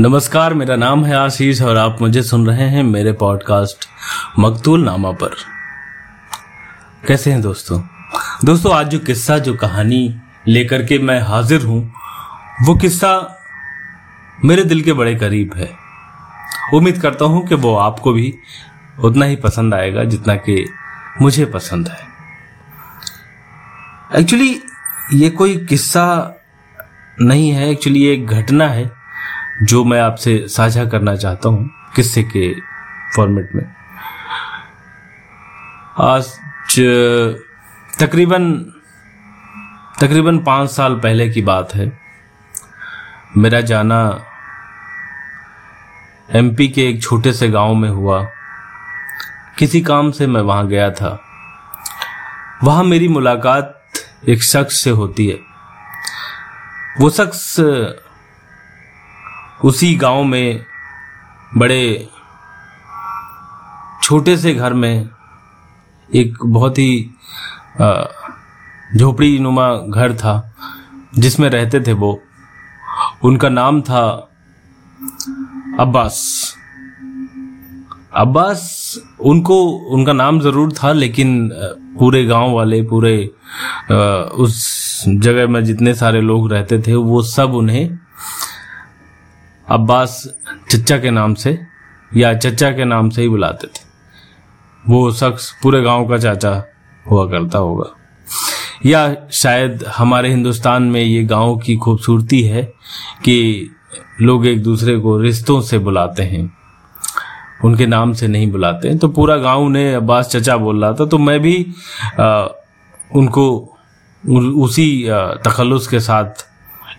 नमस्कार, मेरा नाम है आशीष और आप मुझे सुन रहे हैं मेरे पॉडकास्ट मकतूल नामा पर। कैसे हैं दोस्तों? दोस्तों, आज जो किस्सा, जो कहानी लेकर के मैं हाजिर हूँ, वो किस्सा मेरे दिल के बड़े करीब है। उम्मीद करता हूँ कि वो आपको भी उतना ही पसंद आएगा जितना कि मुझे पसंद है। एक्चुअली ये कोई किस्सा नहीं है एक्चुअली एक घटना है। जो मैं आपसे साझा करना चाहता हूँ, किस्से के फॉर्मेट में। आज, तकरीबन तकरीबन पाँच साल पहले की बात है। मेरा जाना एमपी के एक छोटे से गाँव में हुआ। किसी काम से मैं वहाँ गया था। वहाँ मेरी मुलाकात एक शख्स से होती है। वो शख्स उसी गाँव में बड़े छोटे से घर में एक बहुत ही झोपड़ी नुमा घर था, जिसमें रहते थे वो। उनका नाम था अब्बास। अब्बास उनको, उनका नाम ज़रूर था, लेकिन पूरे गाँव वाले, पूरे उस जगह में जितने सारे लोग रहते थे, वो सब उन्हें अब्बास चचा के नाम से या चचा के नाम से ही बुलाते थे। वो शख्स पूरे गाँव का चाचा हुआ करता होगा। या शायद हमारे हिंदुस्तान में ये गाँव की खूबसूरती है कि लोग एक दूसरे को रिश्तों से बुलाते हैं। उनके नाम से नहीं बुलाते हैं। तो पूरा गाँव ने अब्बास चचा बोल रहा था। तो मैं भी आ, उनको उसी तखलुस के साथ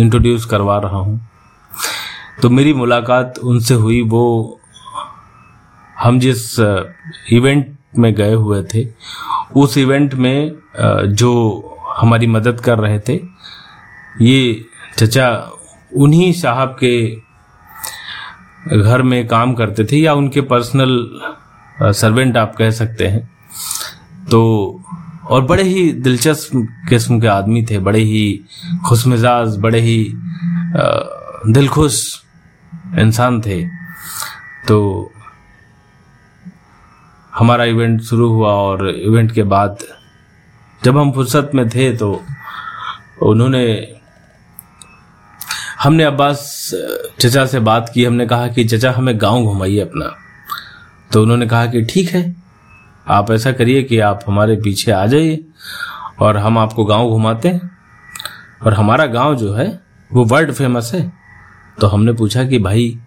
इंट्रोड्यूस करवा रहा हूँ। तो मेरी मुलाकात उनसे हुई, वो हम जिस इवेंट में गए हुए थे, उस इवेंट में जो हमारी मदद कर रहे थे, ये चचा उन्हीं साहब के घर में काम करते थे या उनके पर्सनल सर्वेंट आप कह सकते हैं। तो और बड़े ही दिलचस्प किस्म के आदमी थे, बड़े ही खुशमिजाज, बड़े ही दिलखुश इंसान थे। तो हमारा इवेंट शुरू हुआ और इवेंट के बाद जब हम फुर्सत में थे तो उन्होंने हमने अब्बास चचा से बात की। हमने कहा कि, चचा, हमें गाँव घुमाइए अपना। तो उन्होंने कहा कि, ठीक है, आप ऐसा करिए कि आप हमारे पीछे आ जाइए और हम आपको गाँव घुमाते हैं। और हमारा गाँव जो है, वो वर्ल्ड फ़ेमस है। तो हमने पूछा कि भाई,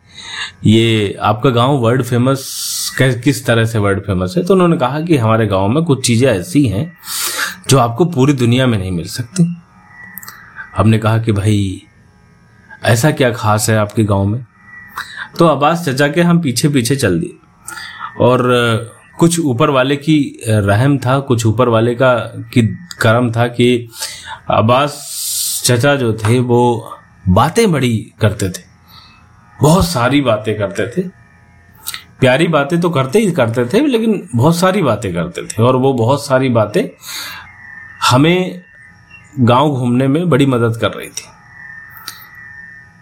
ये आपका गाँव वर्ल्ड फ़ेमस किस तरह से वर्ल्ड फ़ेमस है? तो उन्होंने कहा कि हमारे गाँव में कुछ चीज़ें ऐसी हैं जो आपको पूरी दुनिया में नहीं मिल सकती। हमने कहा कि भाई, ऐसा क्या खास है आपके गाँव में? तो अब्बास चचा के हम पीछे पीछे चल दिए। और, कुछ ऊपर वाले की रहम था, कुछ ऊपर वाले का, की करम था कि अब्बास चचा जो थे वो बातें बड़ी करते थे। बहुत सारी बातें करते थे। प्यारी बातें तो करते ही करते थे, लेकिन बहुत सारी बातें करते थे। और वो बहुत सारी बातें हमें गाँव घूमने में बड़ी मदद कर रही थी।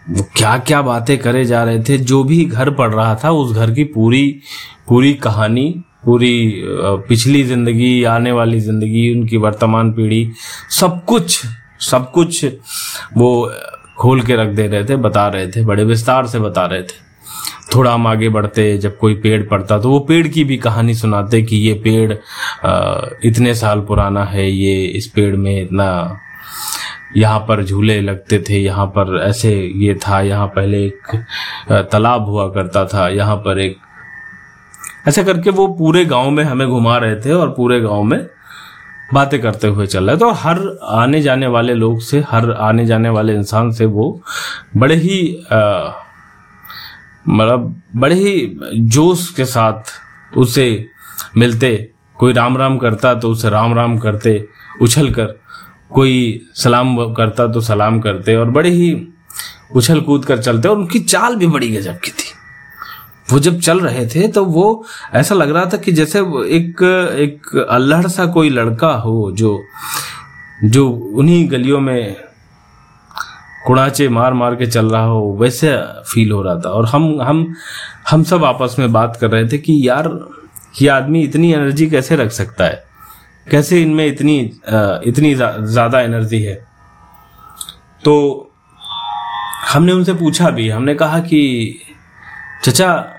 वो क्या क्या बातें करे जा रहे थे, जो भी घर पड़ रहा था, उस घर की पूरी पूरी कहानी, पूरी पिछली ज़िंदगी, आने वाली ज़िंदगी, उनकी वर्तमान पीढ़ी, सब कुछ सब कुछ वो खोल के रख दे रहे थे, बता रहे थे, बड़े विस्तार से बता रहे थे। थोड़ा हम आगे बढ़ते, जब कोई पेड़ पड़ता तो वो पेड़ की भी कहानी सुनाते कि ये पेड़ इतने साल पुराना है, ये इस पेड़ में इतना, यहाँ पर झूले लगते थे, यहाँ पर ऐसे ये था, यहाँ पहले एक तालाब हुआ करता था, यहाँ पर एक, ऐसा करके वो पूरे गाँव में हमें घुमा रहे थे और पूरे गाँव में बातें करते हुए चल रहा है। तो हर आने जाने वाले लोग से, हर आने जाने वाले इंसान से वो बड़े ही मतलब बड़े ही जोश के साथ उसे मिलते। कोई राम राम करता तो उसे राम राम करते उछल कर कोई सलाम करता तो सलाम करते और बड़े ही उछल कूद कर चलते और उनकी चाल भी बड़ी गजब की थी। वो जब चल रहे थे तो वो ऐसा लग रहा था कि जैसे एक एक अल्हड़ सा कोई लड़का हो जो जो उन्हीं गलियों में कुड़ाचे मार मार के चल रहा हो, वैसे फील हो रहा था। और हम हम हम सब आपस में बात कर रहे थे कि यार, ये आदमी इतनी एनर्जी कैसे रख सकता है? कैसे इनमें इतनी इतनी ज़्यादा एनर्जी है? तो हमने उनसे पूछा भी, हमने कहा कि, चचा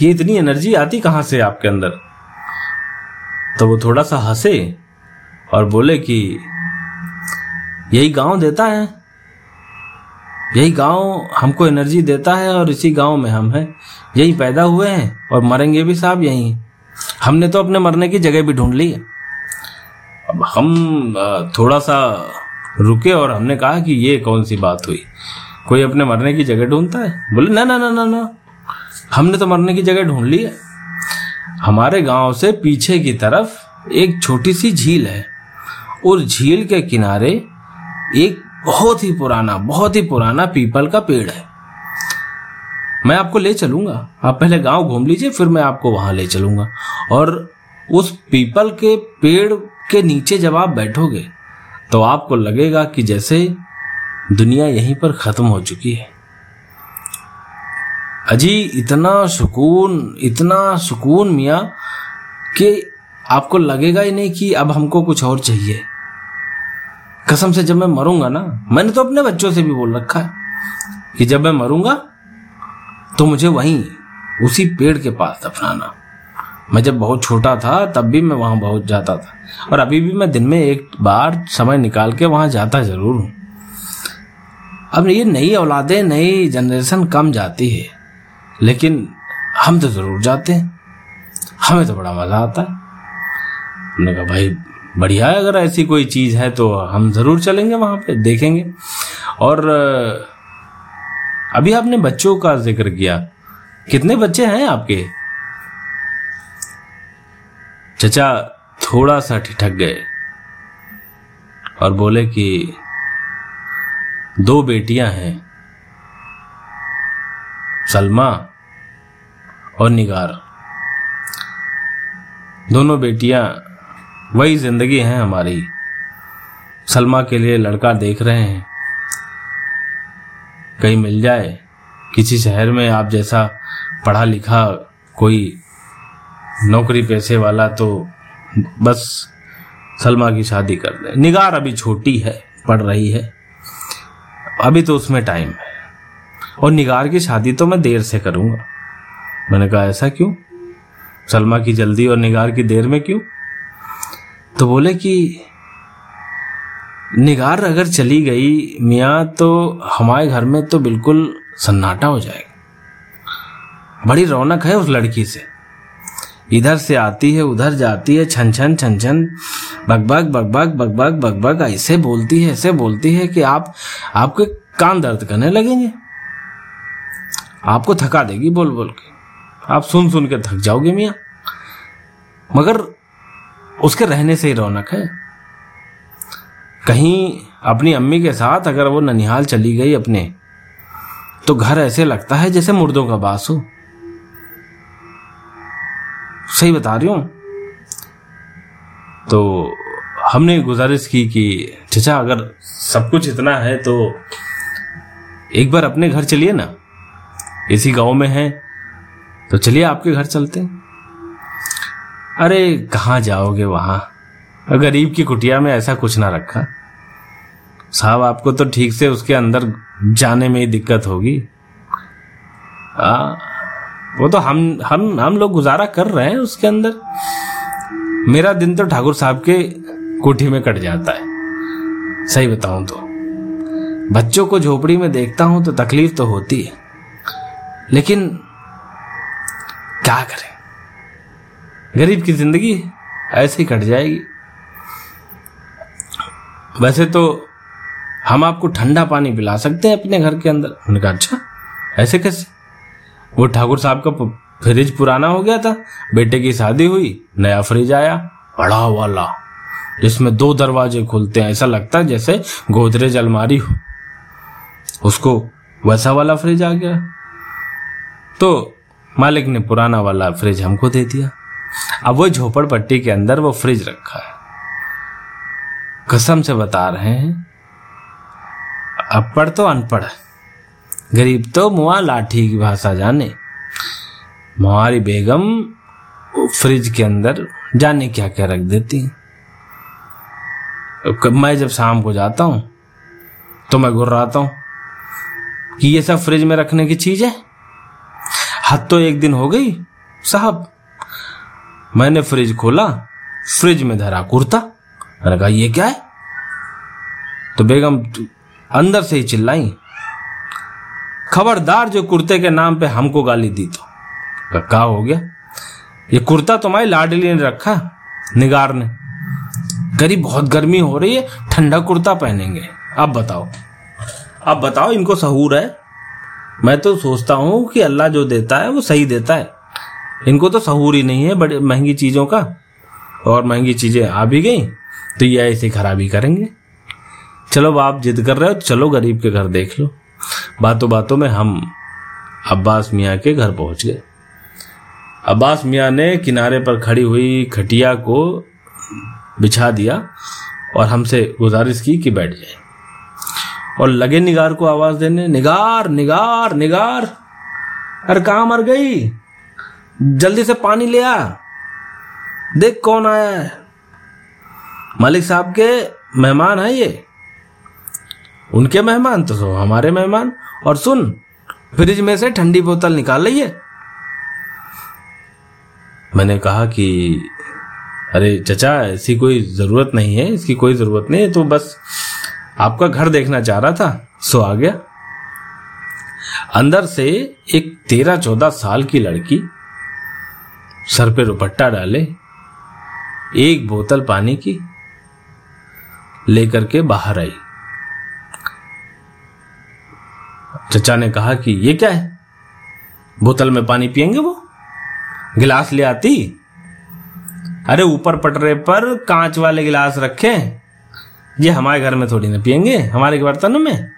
ये इतनी एनर्जी आती कहाँ से आपके अंदर? तो वो थोड़ा सा हंसे और बोले कि, यही गाँव देता है। यही गाँव हमको एनर्जी देता है और इसी गाँव में हम हैं। यही पैदा हुए हैं और मरेंगे भी साहब यही हमने तो अपने मरने की जगह भी ढूंढ ली अब हम थोड़ा सा रुके और हमने कहा कि ये कौन सी बात हुई? कोई अपने मरने की जगह ढूंढता है? बोले, ना ना ना ना ना। हमने तो मरने की जगह ढूंढ ली है। हमारे गाँव से पीछे की तरफ़ एक छोटी सी झील है। और झील के किनारे एक बहुत ही पुराना, बहुत ही पुराना पीपल का पेड़ है। मैं आपको ले चलूँगा। आप पहले गाँव घूम लीजिए, फिर मैं आपको वहाँ ले चलूँगा। और उस पीपल के पेड़ के नीचे जब आप बैठोगे तो आपको लगेगा कि जैसे दुनिया यहीं पर खत्म हो चुकी है। अजी, इतना सुकून इतना सुकून मिया कि आपको लगेगा ही नहीं कि अब हमको कुछ और चाहिए। कसम से जब मैं मरूँगा ना, मैंने तो अपने बच्चों से भी बोल रखा है कि जब मैं मरूँगा तो मुझे वहीं, उसी पेड़ के पास दफनाना मैं जब बहुत छोटा था, तब भी मैं वहाँ बहुत जाता था। और अभी भी मैं दिन में एक बार समय निकाल के वहाँ जाता ज़रूर हूँ। अब ये नई औलादे, नई जनरेशन कम जाती है। लेकिन हम तो ज़रूर जाते हैं। हमें तो बड़ा मज़ा आता है। हमने कहा, भाई, बढ़िया है, अगर ऐसी कोई चीज़ है तो हम ज़रूर चलेंगे वहाँ पे, देखेंगे। और, अभी आपने बच्चों का ज़िक्र किया। कितने बच्चे हैं आपके? चचा थोड़ा सा ठिठक गए और बोले कि, दो बेटियाँ हैं, सलमा और निगार। दोनों बेटियाँ वही ज़िंदगी है हमारी। सलमा के लिए लड़का देख रहे हैं। कहीं मिल जाए, किसी शहर में आप जैसा पढ़ा लिखा कोई नौकरी पैसे वाला तो बस सलमा की शादी कर दे। निगार अभी छोटी है, पढ़ रही है। अभी तो उसमें टाइम है। और निगार की शादी तो मैं देर से करूँगा। मैंने कहा, ऐसा क्यों? सलमा की जल्दी और निगार की देर में क्यों? तो बोले कि, निगार अगर चली गई मियाँ तो हमारे घर में तो बिल्कुल सन्नाटा हो जाएगा। बड़ी रौनक है उस लड़की से। इधर से आती है, उधर जाती है, छन छन छन छन बकबक बकबक बकबक बकबक ऐसे बोलती है, ऐसे बोलती है कि आप, आपके कान दर्द करने लगेंगे। आपको थका देगी बोल बोल के। आप सुन सुन के थक जाओगे मियाँ। मगर उसके रहने से ही रौनक है। कहीं अपनी अम्मी के साथ अगर वो ननिहाल चली गई अपने तो घर ऐसे लगता है जैसे मुर्दों का बास हो। सही बता रही हूँ? तो हमने गुजारिश की कि, चचा, अगर सब कुछ इतना है तो एक बार अपने घर चलिए ना। इसी गाँव में है। तो चलिए आपके घर चलते अरे कहाँ जाओगे वहाँ? गरीब की कुटिया में ऐसा कुछ ना रखा साहब आपको तो ठीक से उसके अंदर जाने में ही दिक्कत होगी। आ, वो तो हम हम हम लोग गुजारा कर रहे हैं उसके अंदर। मेरा दिन तो ठाकुर साहब के कोठी में कट जाता है। सही बताऊँ तो। बच्चों को झोपड़ी में देखता हूँ तो तकलीफ़ तो होती है। लेकिन क्या करें? गरीब की ज़िंदगी ऐसे ही कट जाएगी। वैसे तो हम आपको ठंडा पानी पिला सकते हैं अपने घर के अंदर। उन्होंने कहा अच्छा ऐसे कैसे? वो ठाकुर साहब का फ्रिज पुराना हो गया था। बेटे की शादी हुई, नया फ्रिज आया, बड़ा वाला, जिसमें दो दरवाजे खुलते हैं। ऐसा लगता है जैसे गोदरेज अलमारी हो। उसको वैसा वाला फ्रिज आ गया। तो मालिक ने पुराना वाला फ्रिज हमको दे दिया। अब वो झोपड़पट्टी के अंदर वो फ्रिज रखा है। कसम से बता रहे हैं, अनपढ़ तो अनपढ़ गरीब तो मुआ लाठी की भाषा जाने। हमारी बेगम फ्रिज के अंदर जाने क्या क्या रख देती मैं जब शाम को जाता हूँ तो मैं गुर्राता हूँ कि ये सब फ्रिज में रखने की चीज़ है। हद तो एक दिन हो गई, साहब। मैंने फ्रिज खोला, फ्रिज में धरा कुर्ता। मैंने कहा, ये क्या है? तो बेगम अंदर से ही चिल्लाई। खबरदार, जो कुर्ते के नाम पे हमको गाली दी तो। कहा हो गया? ये कुर्ता तुम्हारी लाडली ने रखा, निगार ने। करीब बहुत गर्मी हो रही है, ठंडा कुर्ता पहनेंगे। अब बताओ अब बताओ, इनको सहूर है? मैं तो सोचता हूँ कि अल्लाह जो देता है, वो सही देता है। इनको तो सहूर ही नहीं है बड़े महँगी चीज़ों का। और महँगी चीज़ें आ भी गई तो ये ऐसे खराबी करेंगे। चलो आप जिद कर रहे हो तो चलो गरीब के घर देख लो। बातों बातों में हम अब्बास मियाँ के घर पहुँच गए। अब्बास मियाँ ने किनारे पर खड़ी हुई खटिया को बिछा दिया और हमसे गुजारिश की कि बैठ जाए। और लगे निगार को आवाज़ देने, निगार निगार निगार अरे कहा मर गई? जल्दी से पानी ले आ। देख कौन आया है। मालिक साहब के मेहमान है ये। उनके मेहमान तो सो, हमारे मेहमान। और सुन, फ्रिज में से ठंडी बोतल निकाल लीजिए मैंने कहा कि, अरे, चचा, ऐसी कोई ज़रूरत नहीं है, इसकी कोई ज़रूरत नहीं है तो बस आपका घर देखना चाह रहा था? सो आ गया। अंदर से एक तेरह चौदह साल की लड़की सर पे दुपट्टा डाले, एक बोतल पानी की लेकर के बाहर आई। चचा ने कहा कि ये क्या है? बोतल में पानी पियेंगे वो? गिलास ले आती? अरे ऊपर पटरे पर कांच वाले गिलास रखे ये हमारे घर में थोड़ी ना पियेंगे हमारे बर्तनों में।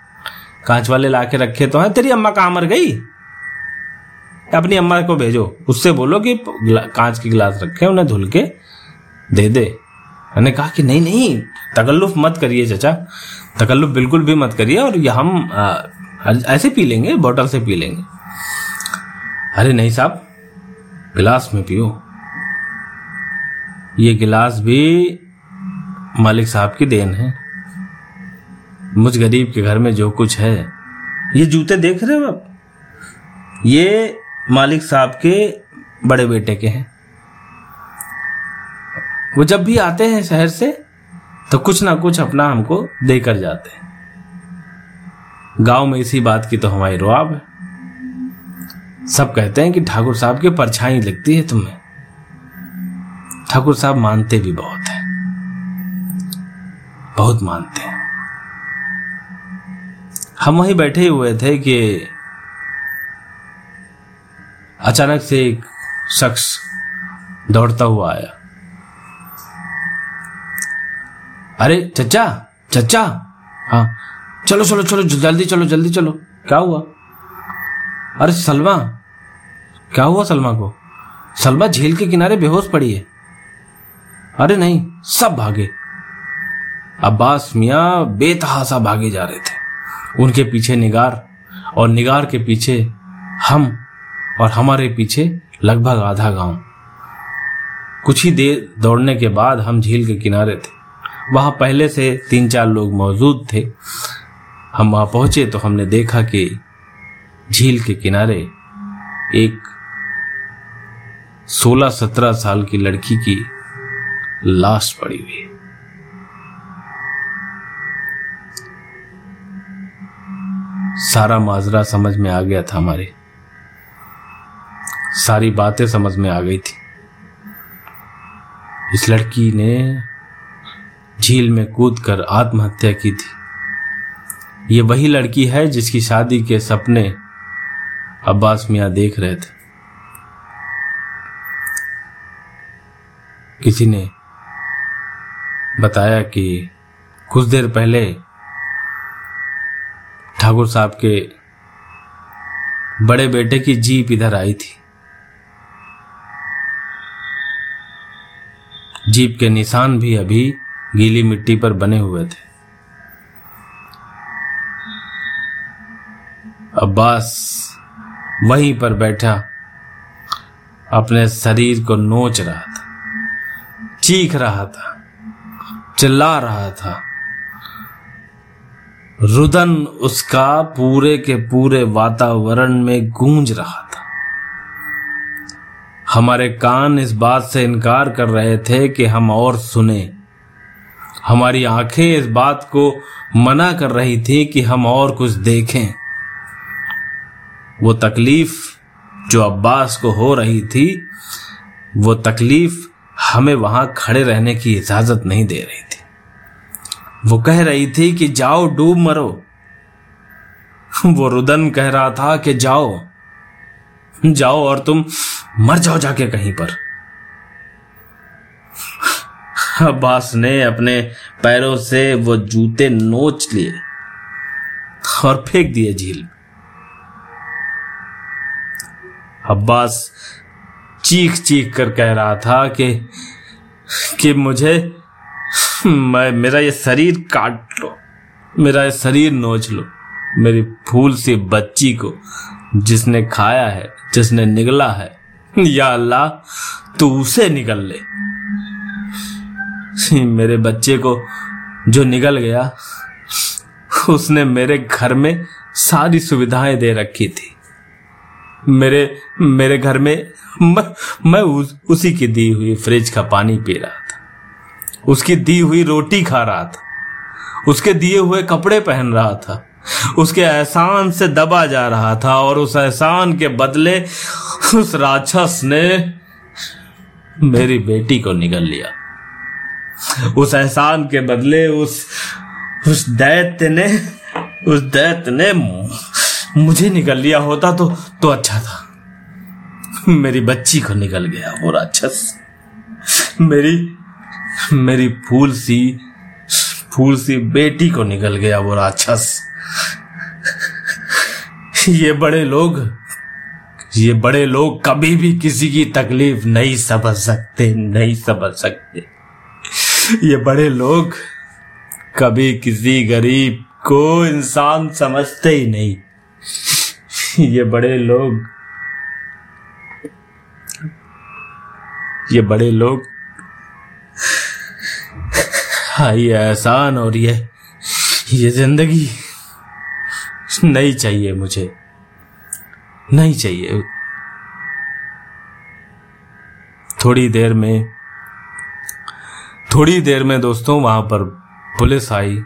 कांच वाले ला के रखे तो हैं तेरी अम्मा कहाँ मर गई? अपनी अम्मा को भेजो उससे बोलो कि कांच की गिलास रखे उन्हें धुल के दे दे। मैंने कहा कि नहीं नहीं तकल्लुफ मत करिए चचा। तकल्लुफ बिल्कुल भी मत करिए और ये हम आ, ऐसे पी लेंगे बोतल से पी लेंगे। अरे नहीं साहब गिलास में पियो। ये गिलास भी मालिक साहब की देन है। मुझ गरीब के घर में जो कुछ है। ये जूते देख रहे हो आप? ये मालिक साहब के बड़े बेटे के हैं। वो जब भी आते हैं शहर से तो कुछ ना कुछ अपना हमको देकर जाते हैं। गाँव में इसी बात की तो हमारी रुआब है। सब कहते हैं कि ठाकुर साहब की परछाई लगती है तुम्हें। ठाकुर साहब मानते भी बहुत है। बहुत मानते हैं। हम वहीं बैठे हुए थे कि अचानक से एक शख्स दौड़ता हुआ आया। अरे, चचा चचा। हाँ। चलो चलो चलो, जल्दी चलो जल्दी चलो। क्या हुआ? अरे, सलमा। क्या हुआ सलमा को? सलमा झील के किनारे बेहोश पड़ी है। अरे नहीं, सब भागे। अब्बास मियाँ बेतहासा भागे जा रहे थे। उनके पीछे निगार और निगार के पीछे हम और हमारे पीछे लगभग आधा गाँव। कुछ ही देर दौड़ने के बाद हम झील के किनारे थे। वहाँ पहले से तीन चार लोग मौजूद थे। हम वहाँ पहुँचे तो हमने देखा कि झील के किनारे एक सोलह सत्रह साल की लड़की की लाश पड़ी हुई है। सारा माजरा समझ में आ गया था हमारे। सारी बातें समझ में आ गई थी। इस लड़की ने झील में कूद कर आत्महत्या की थी। ये वही लड़की है जिसकी शादी के सपने अब्बास मियाँ देख रहे थे। किसी ने बताया कि कुछ देर पहले ठाकुर साहब के बड़े बेटे की जीप इधर आई थी। जीप के निशान भी अभी गीली मिट्टी पर बने हुए थे। अब्बास वहीं पर बैठा, अपने शरीर को नोच रहा था, चीख रहा था, चिल्ला रहा था। रुदन उसका पूरे के पूरे वातावरण में गूंज रहा था। हमारे कान इस बात से इनकार कर रहे थे कि हम और सुने। हमारी आँखें इस बात को मना कर रही थी कि हम और कुछ देखें। वो तकलीफ़ जो अब्बास को हो रही थी, वो तकलीफ़ हमें वहाँ खड़े रहने की इजाज़त नहीं दे रही थी। वो कह रही थी कि जाओ, डूब मरो। वो रुदन कह रहा था कि जाओ। जाओ और तुम मर जाओ जाके कहीं पर। अब्बास ने अपने पैरों से वो जूते नोच लिए और फेंक दिए झील अब्बास चीख चीख कर कह रहा था कि कि मुझे मैं मेरा ये शरीर काट लो। मेरा ये शरीर नोच लो। मेरी फूल सी बच्ची को जिसने खाया है जिसने निगला है या अल्लाह तू उसे निकल ले। मेरे बच्चे को जो निकल गया उसने मेरे घर में सारी सुविधाएँ दे रखी थी। मेरे मेरे घर में मैं, मैं उस, उसी की दी हुई फ्रिज का पानी पी रहा उसकी दी हुई रोटी खा रहा था। उसके दिए हुए कपड़े पहन रहा था। उसके एहसान से दबा जा रहा था और उस एहसान के बदले उस राक्षस ने मेरी बेटी को निकल लिया। उस एहसान के बदले उस उस दैत्य ने, उस दैत्य ने मुझे निकल लिया होता तो तो अच्छा था। मेरी बच्ची को निकल गया वो राक्षस। मेरी मेरी फूल सी फूल सी बेटी को निकल गया वो राक्षस। ये बड़े लोग, ये बड़े लोग कभी भी किसी की तकलीफ़ नहीं समझ सकते, नहीं समझ सकते। ये बड़े लोग कभी किसी गरीब को इंसान समझते ही नहीं। ये बड़े लोग, ये बड़े लोग ये एहसान और ये ये ज़िंदगी नहीं चाहिए मुझे। नहीं चाहिए। थोड़ी देर में, थोड़ी देर में दोस्तों वहाँ पर पुलिस आई।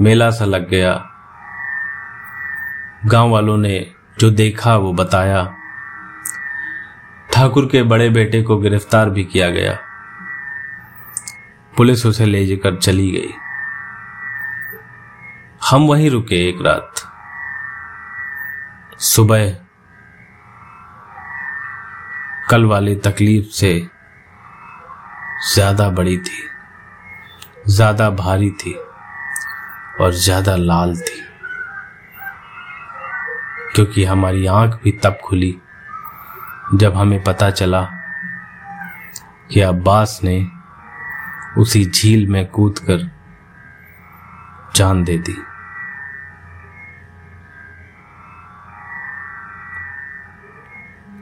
मेला सा लग गया। गाँव वालों ने जो देखा वो बताया। ठाकुर के बड़े बेटे को गिरफ़्तार भी किया गया। पुलिस उसे ले जाकर चली गई। हम वहीं रुके एक रात। सुबह कल वाली तकलीफ़ से ज़्यादा बड़ी थी, ज़्यादा भारी थी और ज़्यादा लाल थी, क्योंकि हमारी आँख भी तब खुली जब हमें पता चला कि अब्बास ने उसी झील में कूद कर जान दे दी।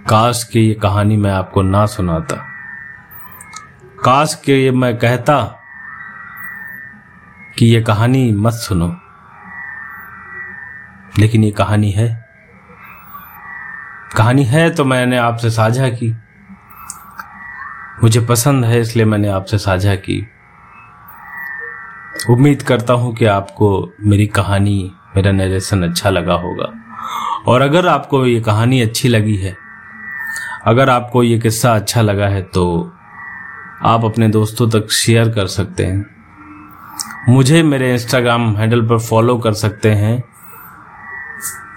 काश के ये कहानी मैं आपको ना सुनाता। काश के ये मैं कहता कि ये कहानी मत सुनो। लेकिन ये कहानी है। कहानी है तो मैंने आपसे साझा की। मुझे पसंद है, इसलिए मैंने आपसे साझा की। उम्मीद करता हूँ कि आपको मेरी कहानी, मेरा नरेशन अच्छा लगा होगा। और अगर आपको ये कहानी अच्छी लगी है, अगर आपको ये किस्सा अच्छा लगा है तो आप अपने दोस्तों तक शेयर कर सकते हैं। मुझे मेरे इंस्टाग्राम हैंडल पर फॉलो कर सकते हैं।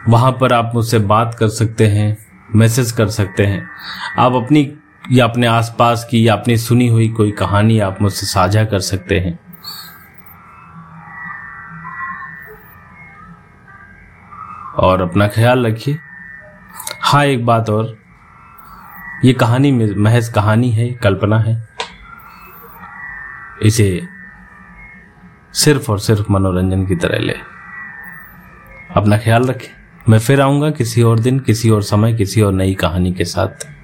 वहाँ पर आप मुझसे बात कर सकते हैं मैसेज कर सकते हैं। आप अपनी या अपने आसपास की या अपनी सुनी हुई कोई कहानी आप मुझसे साझा कर सकते हैं? और अपना ख्याल रखिए। हाँ एक बात और। ये कहानी महज कहानी है, कल्पना है। इसे सिर्फ़ और सिर्फ़ मनोरंजन की तरह ले। अपना ख्याल रखें। मैं फिर आऊँगा किसी और दिन, किसी और समय, किसी और नई कहानी के साथ।